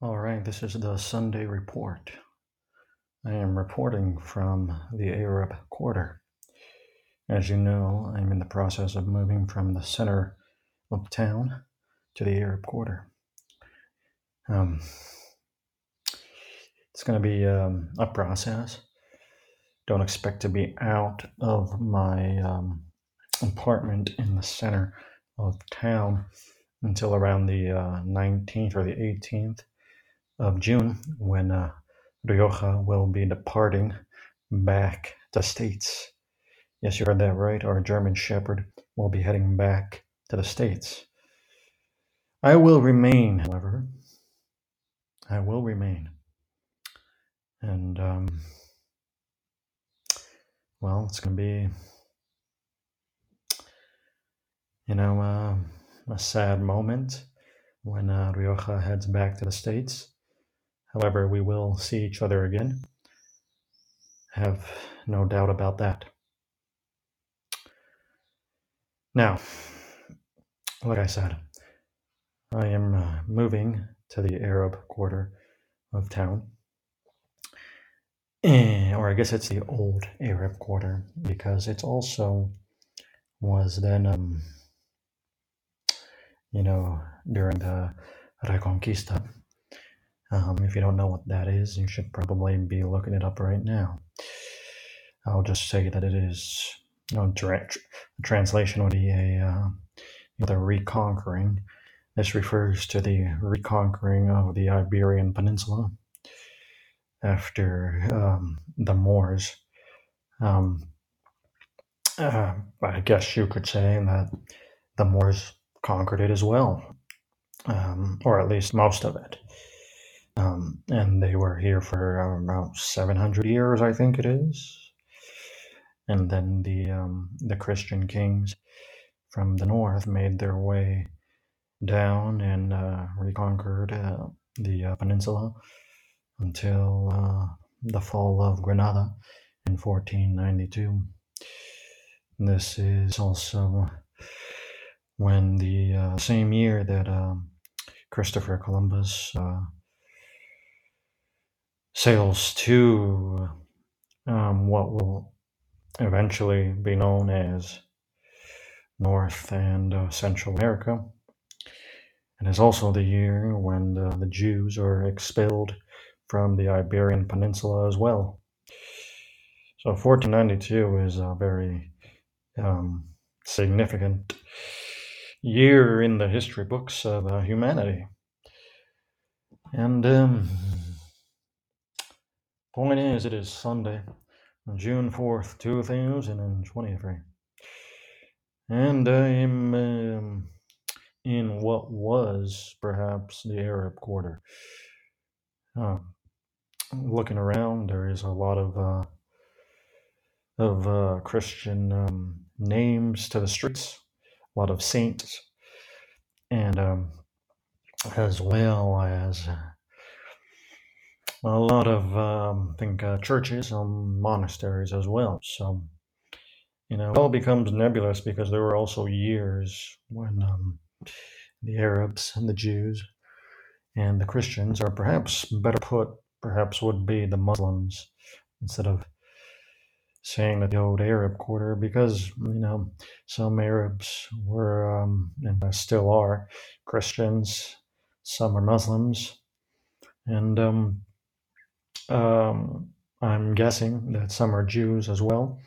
All right, this is the Sunday report. I am reporting from the Arab quarter. As you know, I'm in the process of moving from the center of town to the Arab quarter. Um, it's going to be um, a process. Don't expect to be out of my um, apartment in the center of town until around the uh, 19th or the 18th of June when uh, Rioja will be departing back to the States. Yes, you heard that right. Our German Shepherd will be heading back to the States. I will remain, however. I will remain. And, um, well, it's going to be, you know, uh, a sad moment when uh, Rioja heads back to the States. However, we will see each other again. Have no doubt about that. Now, like I said, I am uh, moving to the Arab quarter of town. Eh, or I guess it's the old Arab quarter because it's also was then, um, you know, during the Reconquista. Um, if you don't know what that is, you should probably be looking it up right now. I'll just say that it is, you know, tra- tr- translation would be a uh, you know, the reconquering. This refers to the reconquering of the Iberian Peninsula after um, the Moors. Um, uh, I guess you could say that the Moors conquered it as well, um, or at least most of it. Um, and they were here for about 700 years, I think it is. And then the um, the Christian kings from the north made their way down and uh, reconquered uh, the uh, peninsula until uh, the fall of Granada in 1492. This is also when the uh, same year that um, Christopher Columbus uh, sails to um, what will eventually be known as North and uh, Central America. And is also the year when the, the Jews are expelled from the Iberian Peninsula as well. So 1492 is a very um, significant year in the history books of uh, humanity. And um, point is, it is Sunday, June 4th, 2023. And I am um, in what was perhaps the Arab quarter. Uh, looking around, there is a lot of uh, of uh, Christian um, names to the streets, a lot of saints, and um, as well as a lot of um, I think uh, churches and monasteries as well. So you know, it all becomes nebulous because there were also years when um, the Arabs and the Jews and the Christians, or perhaps better put, perhaps would be the Muslims instead of saying that the old Arab quarter, because you know some Arabs were um, and still are Christians, some are Muslims, and um, um, I'm guessing that some are Jews as well,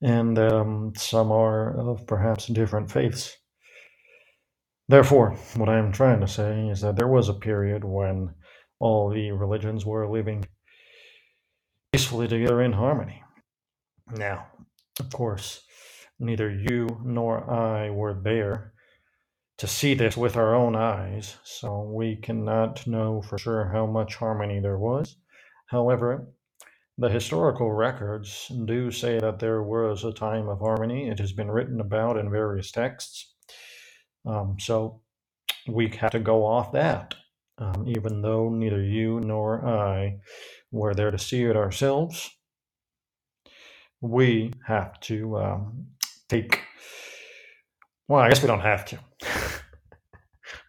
and um, some are of perhaps different faiths. Therefore, what I am trying to say is that there was a period when all the religions were living peacefully together in harmony. Now, of course, neither you nor I were there to see this with our own eyes, so we cannot know for sure how much harmony there was. However, the historical records do say that there was a time of harmony. It has been written about in various texts. Um, so we have to go off that, um, even though neither you nor I were there to see it ourselves. We have to um, take, well, I guess we don't have to.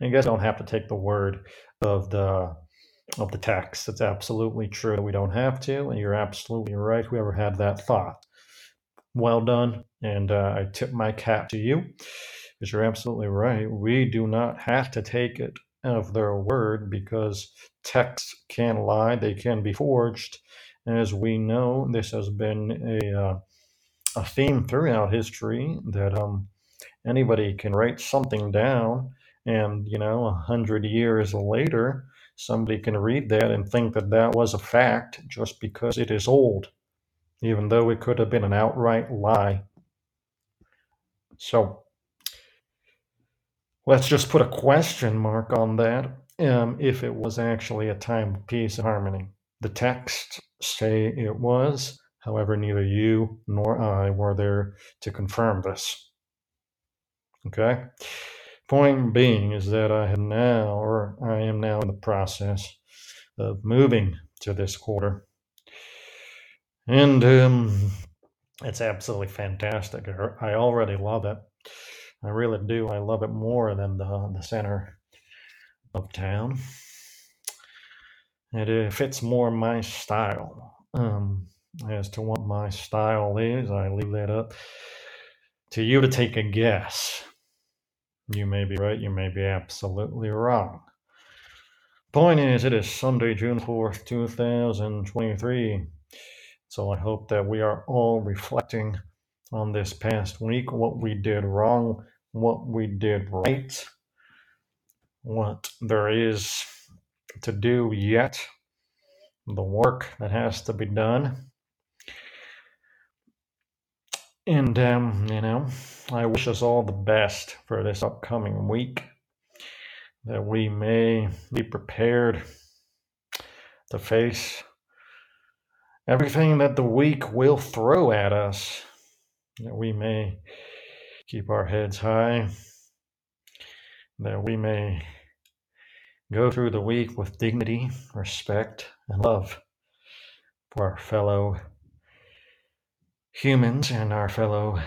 I guess we don't have to take the word of the of the text. It's absolutely true. We don't have to, and you're absolutely right. Whoever had that thought, well done. And uh, I tip my cap to you because you're absolutely right. We do not have to take it of their word because texts can lie, they can be forged. As we know, this has been a, uh, a theme throughout history that um, anybody can write something down, and you know, a hundred years later, somebody can read that and think that that was a fact just because it is old, even though it could have been an outright lie. So let's just put a question mark on that um, if it was actually a time of peace and harmony. The texts say it was, however, neither you nor I were there to confirm this. Okay? Point being is that I have now, or I am now in the process of moving to this quarter. And um, it's absolutely fantastic. I already love it. I really do. I love it more than the, the center of town. It fits more my style. Um, as to what my style is, I leave that up to you to take a guess. You may be right, you may be absolutely wrong. Point is, it is Sunday, June 4th, 2023. So I hope that we are all reflecting on this past week, what we did wrong, what we did right, what there is to do yet, the work that has to be done. And, um, you know, I wish us all the best for this upcoming week, that we may be prepared to face everything that the week will throw at us, that we may keep our heads high, that we may go through the week with dignity, respect, and love for our fellow humans and our fellow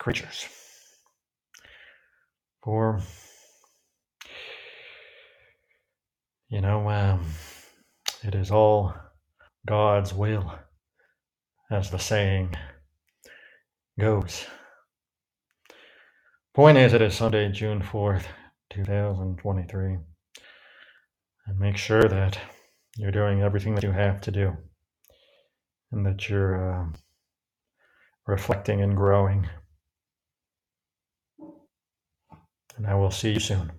creatures. For, you know, um, it is all God's will, as the saying goes. Point is, it is Sunday, June 4th, 2023. And make sure that you're doing everything that you have to do and that you're uh, reflecting and growing. And I will see you soon.